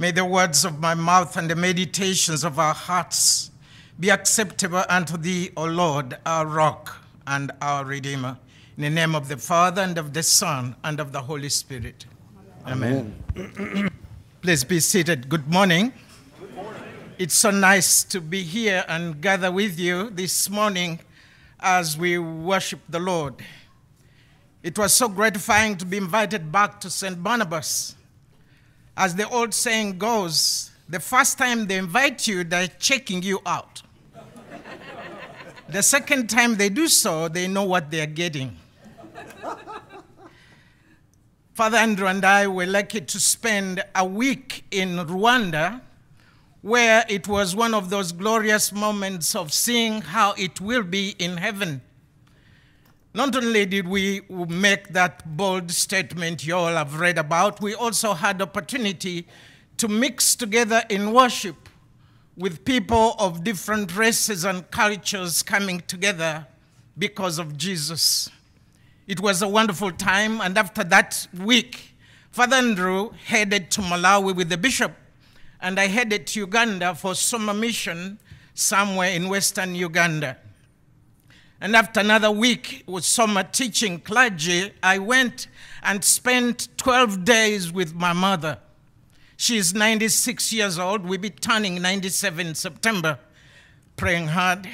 May the words of my mouth and the meditations of our hearts be acceptable unto thee, O Lord, our rock and our redeemer. In the name of the Father and of the Son and of the Holy Spirit. Amen. Please be seated. Good morning. Good morning. It's so nice to be here and gather with you this morning as we worship the Lord. It was so gratifying to be invited back to St. Barnabas. As the old saying goes, the first time they invite you, they're checking you out. the second time they do so, they know what they're getting. Father Andrew and I were lucky to spend a week in Rwanda, where it was one of those glorious moments of seeing how it will be in heaven. Not only did we make that bold statement you all have read about, we also had opportunity to mix together in worship with people of different races and cultures coming together because of Jesus. It was a wonderful time, and after that week, Father Andrew headed to Malawi with the bishop, and I headed to Uganda for summer mission somewhere in western Uganda. And after another week with summer teaching clergy, I went and spent 12 days with my mother. She is 96 years old. We'll be turning 97 in September, praying hard.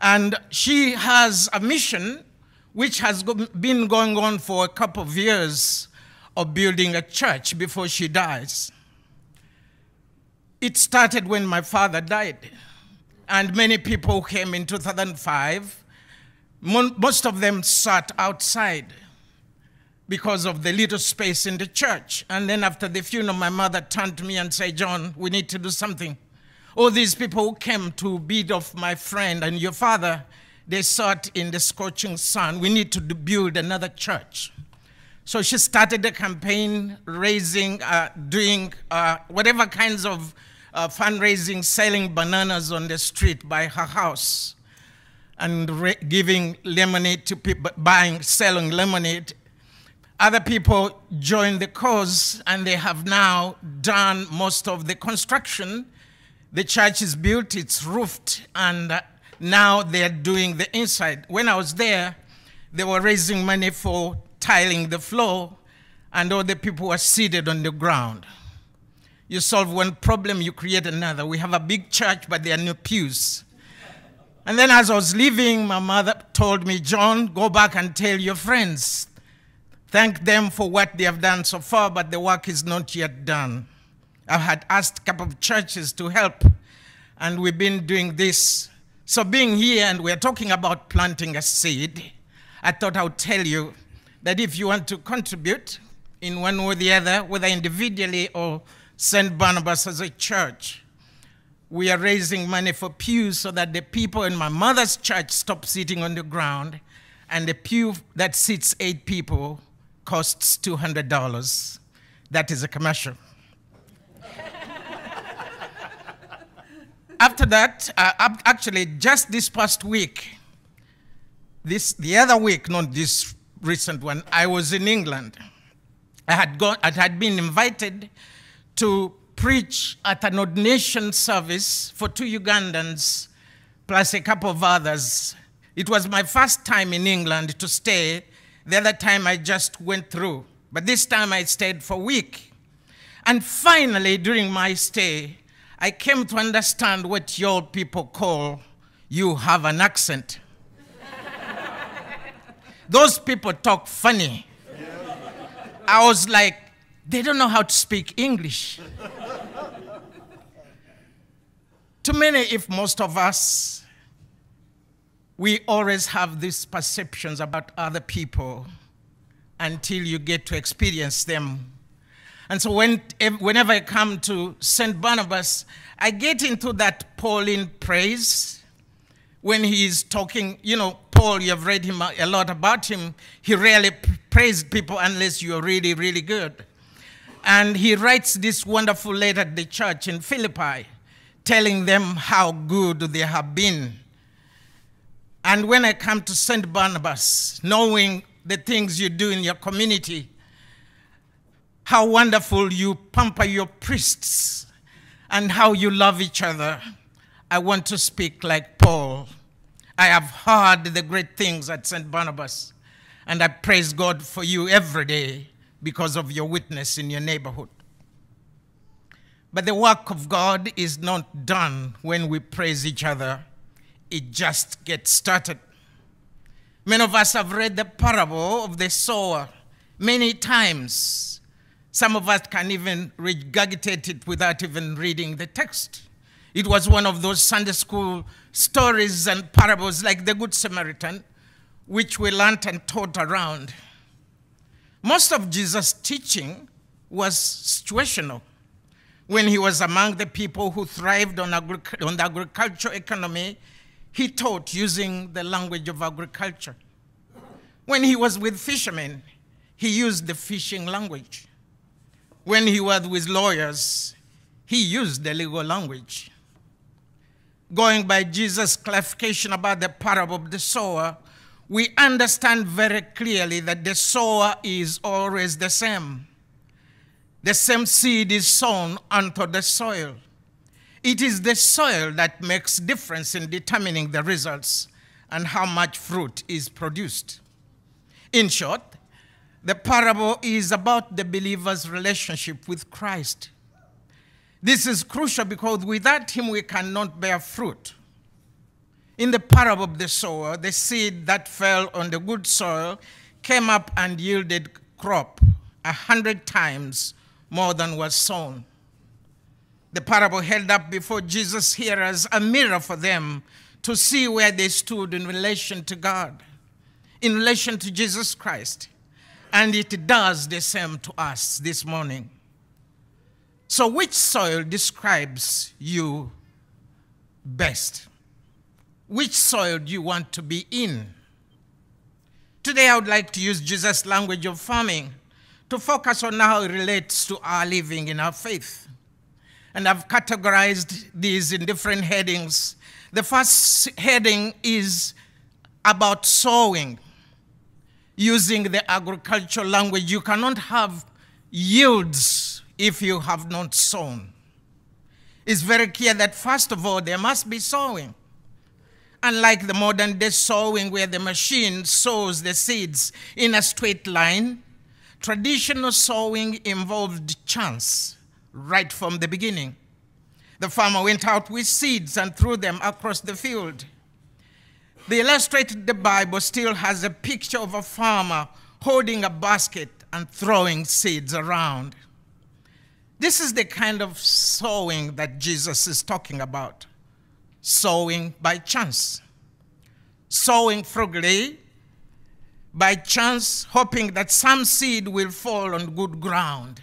And she has a mission which has been going on for a couple of years of building a church before she dies. It started when my father died, and many people came in 2005 most of them sat outside because of the little space in the church. And then after the funeral, my mother turned to me and said, John, we need to do something. All these people who came to beat off my friend and your father, they sat in the scorching sun. We need to build another church. So she started a campaign, raising, uh, doing uh, whatever kinds of uh, fundraising, selling bananas on the street by her house and re- giving lemonade to people, buying, selling lemonade. Other people joined the cause and they have now done most of the construction. The church is built, it's roofed, and uh, now they're doing the inside. When I was there, they were raising money for tiling the floor, and all the people were seated on the ground. You solve one problem, you create another. We have a big church, but there are no pews. And then as I was leaving, my mother told me, John, go back and tell your friends. Thank them for what they have done so far, but the work is not yet done. I had asked a couple of churches to help, and we've been doing this. So, being here and we're talking about planting a seed, I thought I would tell you that if you want to contribute in one way or the other, whether individually or St. Barnabas as a church, we are raising money for pews so that the people in my mother's church stop sitting on the ground, and the pew that seats eight people costs $200. That is a commercial. After that, uh, actually, just this past week, this the other week, not this recent one, I was in England. I had gone, I had been invited to preach at an ordination service for two Ugandans plus a couple of others. It was my first time in England to stay. The other time I just went through, but this time I stayed for a week. And finally, during my stay, I came to understand what your people call you have an accent. Those people talk funny. I was like, they don't know how to speak English. To many, if most of us, we always have these perceptions about other people until you get to experience them. And so when, whenever I come to St. Barnabas, I get into that Pauline praise when he is talking, you know, Paul, you've read him a lot about him. He rarely praised people unless you're really, really good. And he writes this wonderful letter to the church in Philippi, telling them how good they have been. And when I come to St. Barnabas, knowing the things you do in your community, how wonderful you pamper your priests and how you love each other. I want to speak like Paul. I have heard the great things at St. Barnabas, and I praise God for you every day because of your witness in your neighborhood. But the work of God is not done when we praise each other, it just gets started. Many of us have read the parable of the sower many times. Some of us can even regurgitate it without even reading the text. It was one of those Sunday school stories and parables like the Good Samaritan, which we learnt and taught around. Most of Jesus' teaching was situational. When he was among the people who thrived on, on the agricultural economy, he taught using the language of agriculture. When he was with fishermen, he used the fishing language. When he was with lawyers, he used the legal language. Going by Jesus' clarification about the parable of the sower, we understand very clearly that the sower is always the same. The same seed is sown onto the soil. It is the soil that makes difference in determining the results and how much fruit is produced. In short, the parable is about the believer's relationship with Christ. This is crucial because without him we cannot bear fruit. In the parable of the sower, the seed that fell on the good soil came up and yielded crop a hundred times more than was sown. The parable held up before Jesus' hearers a mirror for them to see where they stood in relation to God, in relation to Jesus Christ. And it does the same to us this morning. So, which soil describes you best? Which soil do you want to be in? Today, I would like to use Jesus' language of farming to focus on how it relates to our living in our faith. And I've categorized these in different headings. The first heading is about sowing. Using the agricultural language, you cannot have yields if you have not sown. It's very clear that, first of all, there must be sowing. Unlike the modern day sowing where the machine sows the seeds in a straight line, traditional sowing involved chance right from the beginning. The farmer went out with seeds and threw them across the field. The illustrated the Bible still has a picture of a farmer holding a basket and throwing seeds around. This is the kind of sowing that Jesus is talking about sowing by chance, sowing frugally by chance, hoping that some seed will fall on good ground.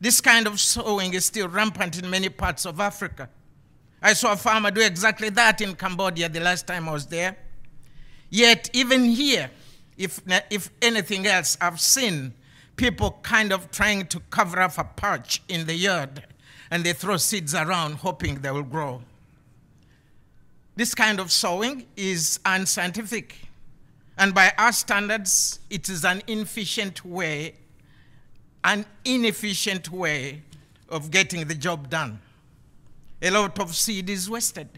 This kind of sowing is still rampant in many parts of Africa. I saw a farmer do exactly that in Cambodia the last time I was there. Yet, even here, if, if anything else, I've seen people kind of trying to cover up a patch in the yard and they throw seeds around hoping they will grow. This kind of sowing is unscientific. And by our standards, it is an inefficient way, an inefficient way of getting the job done. A lot of seed is wasted.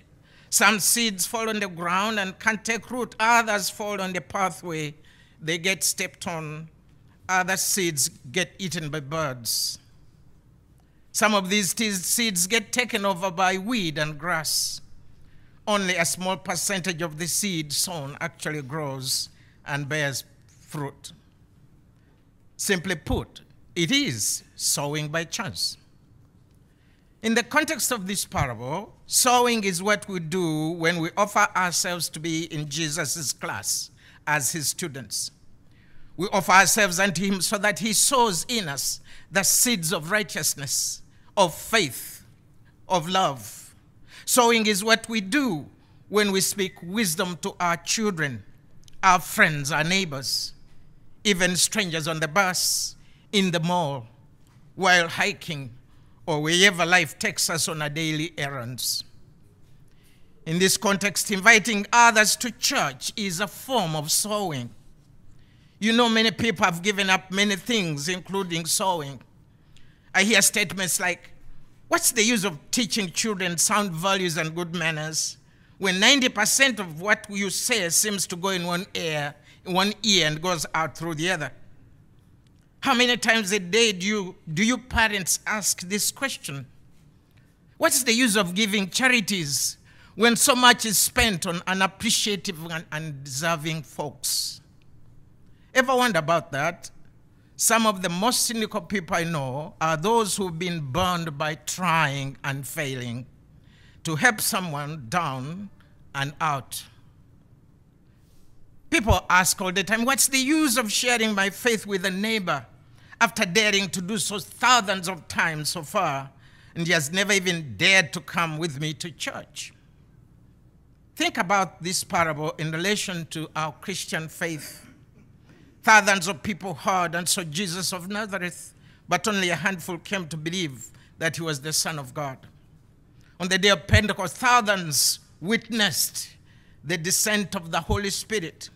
Some seeds fall on the ground and can't take root. Others fall on the pathway. They get stepped on. Other seeds get eaten by birds. Some of these seeds get taken over by weed and grass only a small percentage of the seed sown actually grows and bears fruit. Simply put, it is sowing by chance. In the context of this parable, sowing is what we do when we offer ourselves to be in Jesus' class as his students. We offer ourselves unto him so that he sows in us the seeds of righteousness, of faith, of love Sowing is what we do when we speak wisdom to our children, our friends, our neighbors, even strangers on the bus, in the mall, while hiking, or wherever life takes us on our daily errands. In this context, inviting others to church is a form of sowing. You know, many people have given up many things, including sowing. I hear statements like, What's the use of teaching children sound values and good manners when 90% of what you say seems to go in one ear, one ear and goes out through the other? How many times a day do you, do you parents ask this question? What's the use of giving charities when so much is spent on unappreciative and undeserving folks? Ever wonder about that? Some of the most cynical people I know are those who've been burned by trying and failing to help someone down and out. People ask all the time, What's the use of sharing my faith with a neighbor after daring to do so thousands of times so far, and he has never even dared to come with me to church? Think about this parable in relation to our Christian faith. Thousands of people heard and saw Jesus of Nazareth, but only a handful came to believe that he was the Son of God. On the day of Pentecost, thousands witnessed the descent of the Holy Spirit.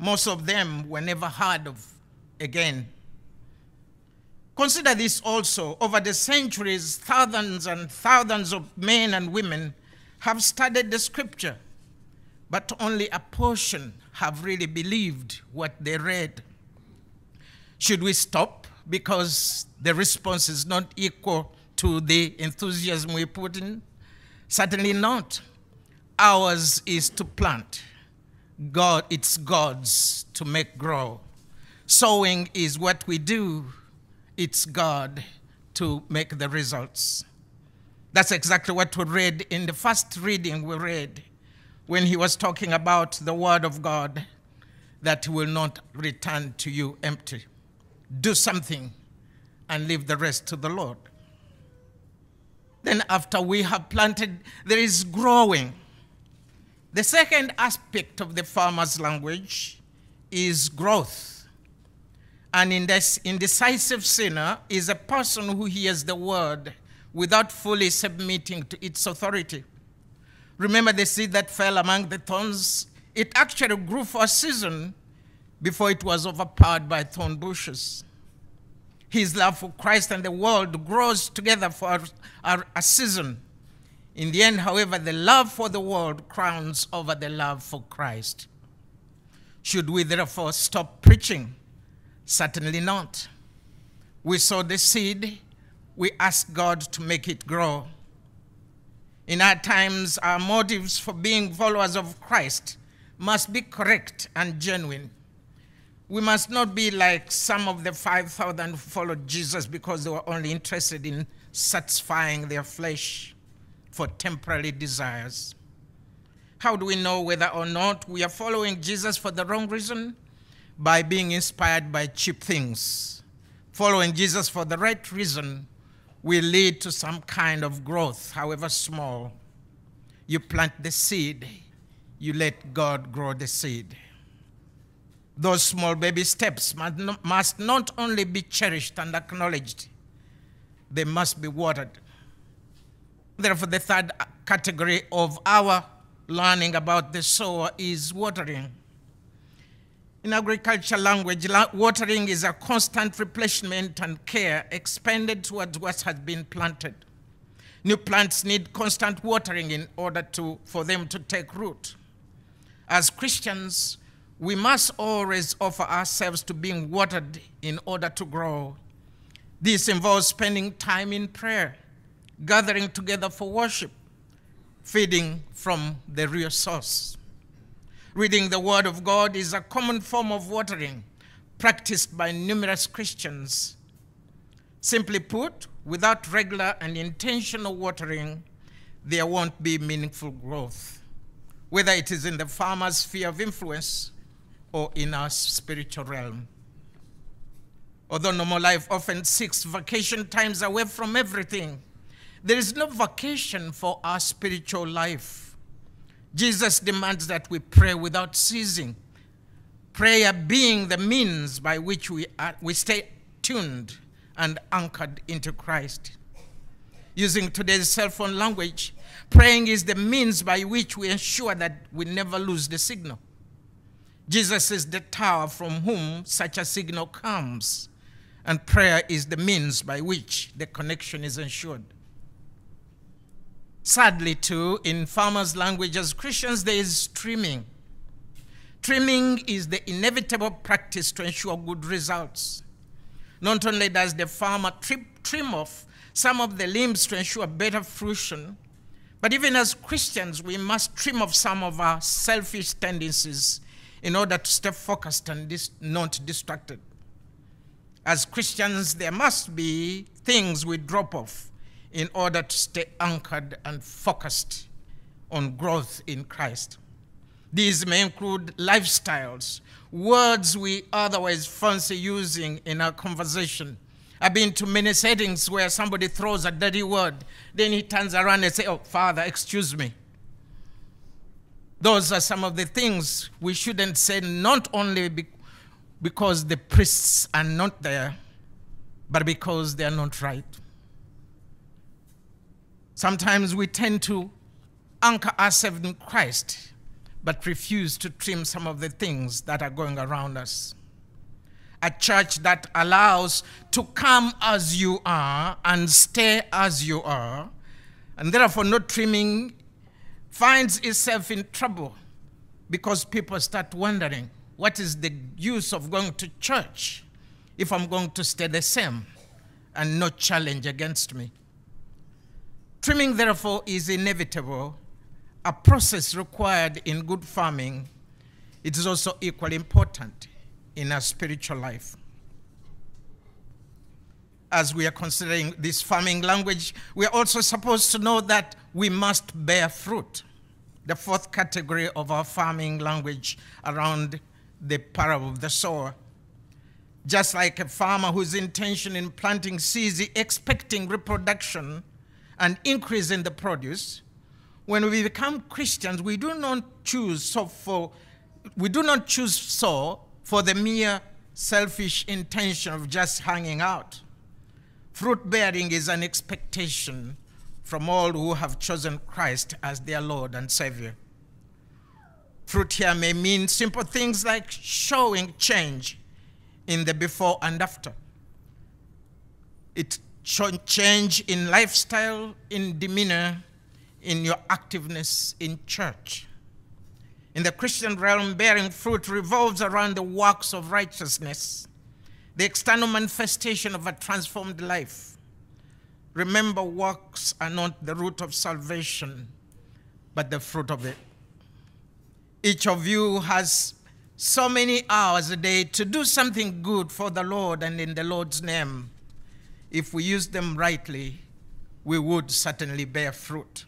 Most of them were never heard of again. Consider this also over the centuries, thousands and thousands of men and women have studied the scripture but only a portion have really believed what they read. Should we stop because the response is not equal to the enthusiasm we put in? Certainly not. Ours is to plant. God, it's God's to make grow. Sowing is what we do. It's God to make the results. That's exactly what we read in the first reading we read when he was talking about the word of God that will not return to you empty. Do something and leave the rest to the Lord. Then, after we have planted, there is growing. The second aspect of the farmer's language is growth. An indecisive sinner is a person who hears the word without fully submitting to its authority. Remember the seed that fell among the thorns? It actually grew for a season before it was overpowered by thorn bushes. His love for Christ and the world grows together for a, a season. In the end, however, the love for the world crowns over the love for Christ. Should we therefore stop preaching? Certainly not. We sow the seed, we ask God to make it grow. In our times, our motives for being followers of Christ must be correct and genuine. We must not be like some of the 5,000 who followed Jesus because they were only interested in satisfying their flesh for temporary desires. How do we know whether or not we are following Jesus for the wrong reason? By being inspired by cheap things. Following Jesus for the right reason will lead to some kind of growth, however small. You plant the seed, you let God grow the seed. Those small baby steps must not only be cherished and acknowledged, they must be watered. Therefore, the third category of our learning about the sower is watering. In agriculture language, watering is a constant replenishment and care expended towards what has been planted. New plants need constant watering in order to, for them to take root. As Christians, we must always offer ourselves to being watered in order to grow. This involves spending time in prayer, gathering together for worship, feeding from the real source. Reading the Word of God is a common form of watering practiced by numerous Christians. Simply put, without regular and intentional watering, there won't be meaningful growth, whether it is in the farmer's sphere of influence or in our spiritual realm. Although normal life often seeks vacation times away from everything, there is no vacation for our spiritual life. Jesus demands that we pray without ceasing. Prayer being the means by which we, are, we stay tuned and anchored into Christ. Using today's cell phone language, praying is the means by which we ensure that we never lose the signal. Jesus is the tower from whom such a signal comes, and prayer is the means by which the connection is ensured. Sadly, too, in farmers' language, as Christians, there is trimming. Trimming is the inevitable practice to ensure good results. Not only does the farmer trim off some of the limbs to ensure better fruition, but even as Christians, we must trim off some of our selfish tendencies in order to stay focused and dis- not distracted. As Christians, there must be things we drop off in order to stay anchored and focused on growth in Christ. These may include lifestyles, words we otherwise fancy using in our conversation. I've been to many settings where somebody throws a dirty word, then he turns around and says, Oh, Father, excuse me. Those are some of the things we shouldn't say, not only because the priests are not there, but because they are not right. Sometimes we tend to anchor ourselves in Christ, but refuse to trim some of the things that are going around us. A church that allows to come as you are and stay as you are, and therefore not trimming, finds itself in trouble because people start wondering what is the use of going to church if I'm going to stay the same and no challenge against me. Trimming, therefore, is inevitable, a process required in good farming. It is also equally important in our spiritual life. As we are considering this farming language, we are also supposed to know that we must bear fruit. The fourth category of our farming language around the parable of the sower. Just like a farmer whose intention in planting seeds is expecting reproduction and increase in the produce. When we become Christians, we do not choose so for we do not choose so for the mere selfish intention of just hanging out. Fruit bearing is an expectation from all who have chosen Christ as their Lord and Savior. Fruit here may mean simple things like showing change in the before and after. It change in lifestyle, in demeanor, in your activeness in church. In the Christian realm, bearing fruit revolves around the works of righteousness, the external manifestation of a transformed life. Remember, works are not the root of salvation, but the fruit of it. Each of you has so many hours a day to do something good for the Lord and in the Lord's name if we use them rightly, we would certainly bear fruit.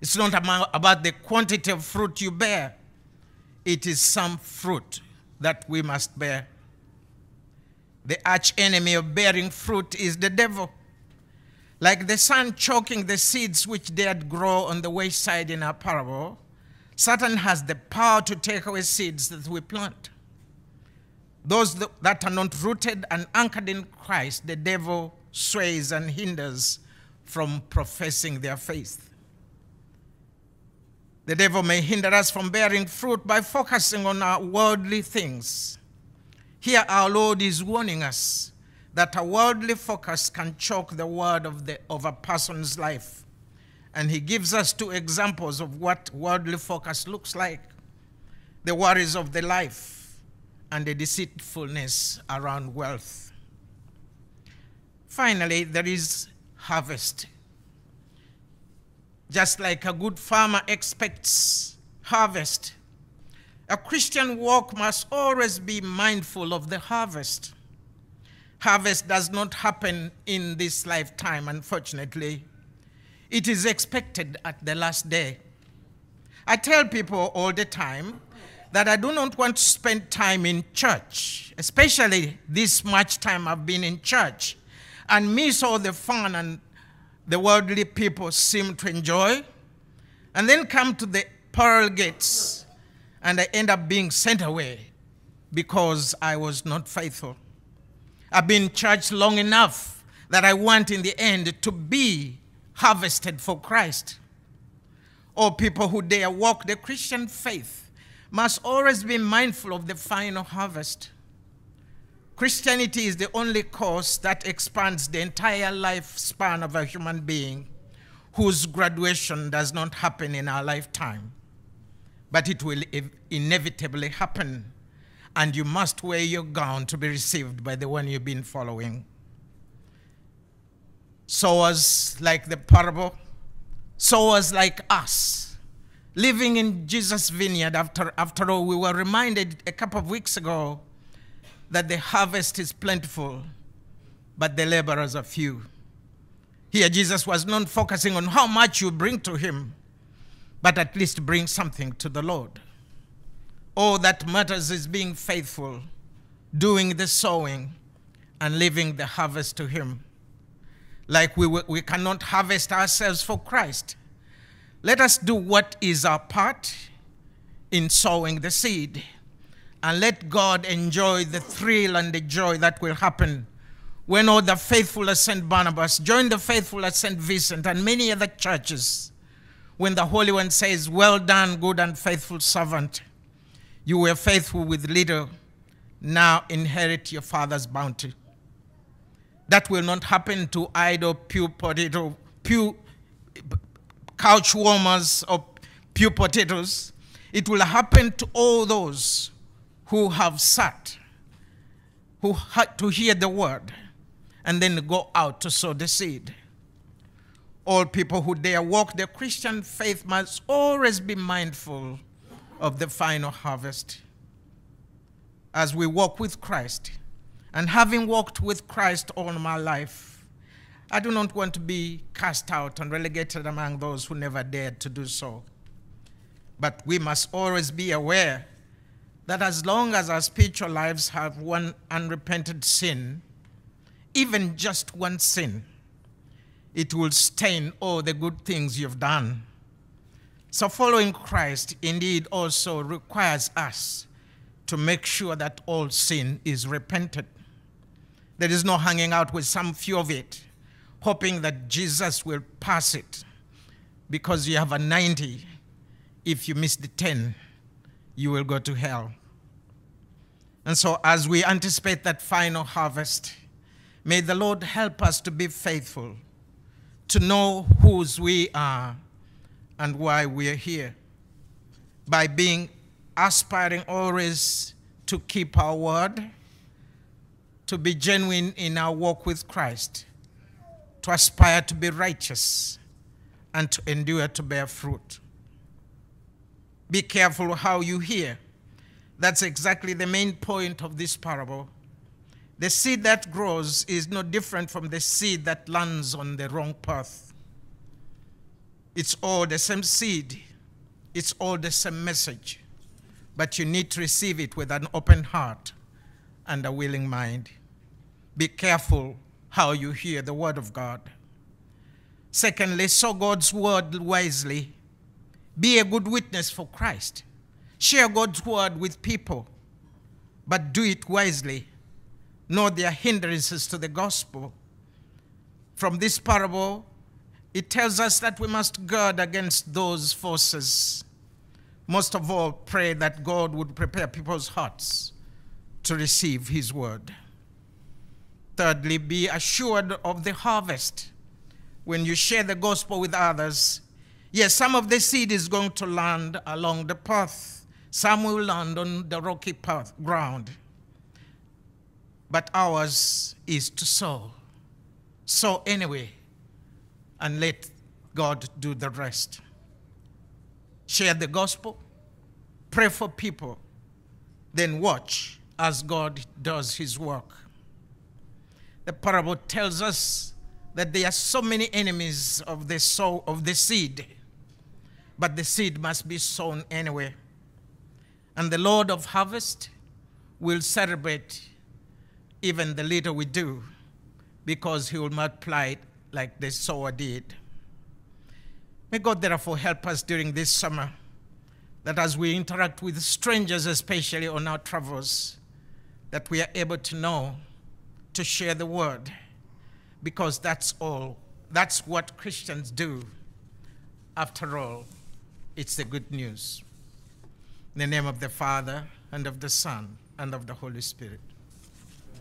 It's not about the quantity of fruit you bear, it is some fruit that we must bear. The arch enemy of bearing fruit is the devil. Like the sun choking the seeds which dared grow on the wayside in our parable, Satan has the power to take away seeds that we plant. Those that are not rooted and anchored in Christ, the devil sways and hinders from professing their faith. The devil may hinder us from bearing fruit by focusing on our worldly things. Here, our Lord is warning us that a worldly focus can choke the word of, the, of a person's life. And he gives us two examples of what worldly focus looks like the worries of the life and the deceitfulness around wealth. Finally, there is harvest. Just like a good farmer expects harvest, a Christian walk must always be mindful of the harvest. Harvest does not happen in this lifetime, unfortunately. It is expected at the last day. I tell people all the time that I do not want to spend time in church, especially this much time I've been in church, and miss all the fun and the worldly people seem to enjoy, and then come to the pearl gates and I end up being sent away because I was not faithful. I've been church long enough that I want in the end to be harvested for Christ. Or people who dare walk the Christian faith must always be mindful of the final harvest. Christianity is the only course that expands the entire lifespan of a human being whose graduation does not happen in our lifetime, but it will inevitably happen, and you must wear your gown to be received by the one you've been following. Sowers like the parable, sowers like us, living in Jesus' vineyard. After, after all, we were reminded a couple of weeks ago that the harvest is plentiful, but the laborers are few. Here, Jesus was not focusing on how much you bring to him, but at least bring something to the Lord. All that matters is being faithful, doing the sowing, and leaving the harvest to him. Like we, we cannot harvest ourselves for Christ. Let us do what is our part in sowing the seed and let God enjoy the thrill and the joy that will happen when all the faithful at St. Barnabas join the faithful at St. Vincent and many other churches, when the Holy One says, Well done, good and faithful servant. You were faithful with little, now inherit your Father's bounty. That will not happen to idle pew potato, pew couch warmers or pew potatoes. It will happen to all those who have sat, who had to hear the word and then go out to sow the seed. All people who dare walk the Christian faith must always be mindful of the final harvest. As we walk with Christ, and having walked with Christ all my life, I do not want to be cast out and relegated among those who never dared to do so. But we must always be aware that as long as our spiritual lives have one unrepented sin, even just one sin, it will stain all the good things you've done. So, following Christ indeed also requires us to make sure that all sin is repented. There is no hanging out with some few of it, hoping that Jesus will pass it because you have a 90. If you miss the 10, you will go to hell. And so, as we anticipate that final harvest, May the Lord help us to be faithful, to know whose we are and why we are here, by being aspiring always to keep our word, to be genuine in our walk with Christ, to aspire to be righteous, and to endure to bear fruit. Be careful how you hear. That's exactly the main point of this parable the seed that grows is no different from the seed that lands on the wrong path. It's all the same seed, it's all the same message, but you need to receive it with an open heart and a willing mind. Be careful how you hear the word of God. Secondly, sow God's word wisely. Be a good witness for Christ. Share God's word with people, but do it wisely nor their hindrances to the gospel. From this parable, it tells us that we must guard against those forces. Most of all, pray that God would prepare people's hearts to receive His word. Thirdly, be assured of the harvest. When you share the gospel with others, yes, some of the seed is going to land along the path, some will land on the rocky path, ground but ours is to sow. Sow anyway, and let God do the rest. Share the gospel, pray for people, then watch as God does his work. The parable tells us that there are so many enemies of the sow of the seed, but the seed must be sown anyway. And the Lord of harvest will celebrate even the little we do, because he will multiply it like the sower did. May God therefore help us during this summer that as we interact with strangers, especially on our travels, that we are able to know to share the word, because that's all, that's what Christians do. After all, it's the good news. In the name of the Father, and of the Son, and of the Holy Spirit.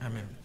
Amen.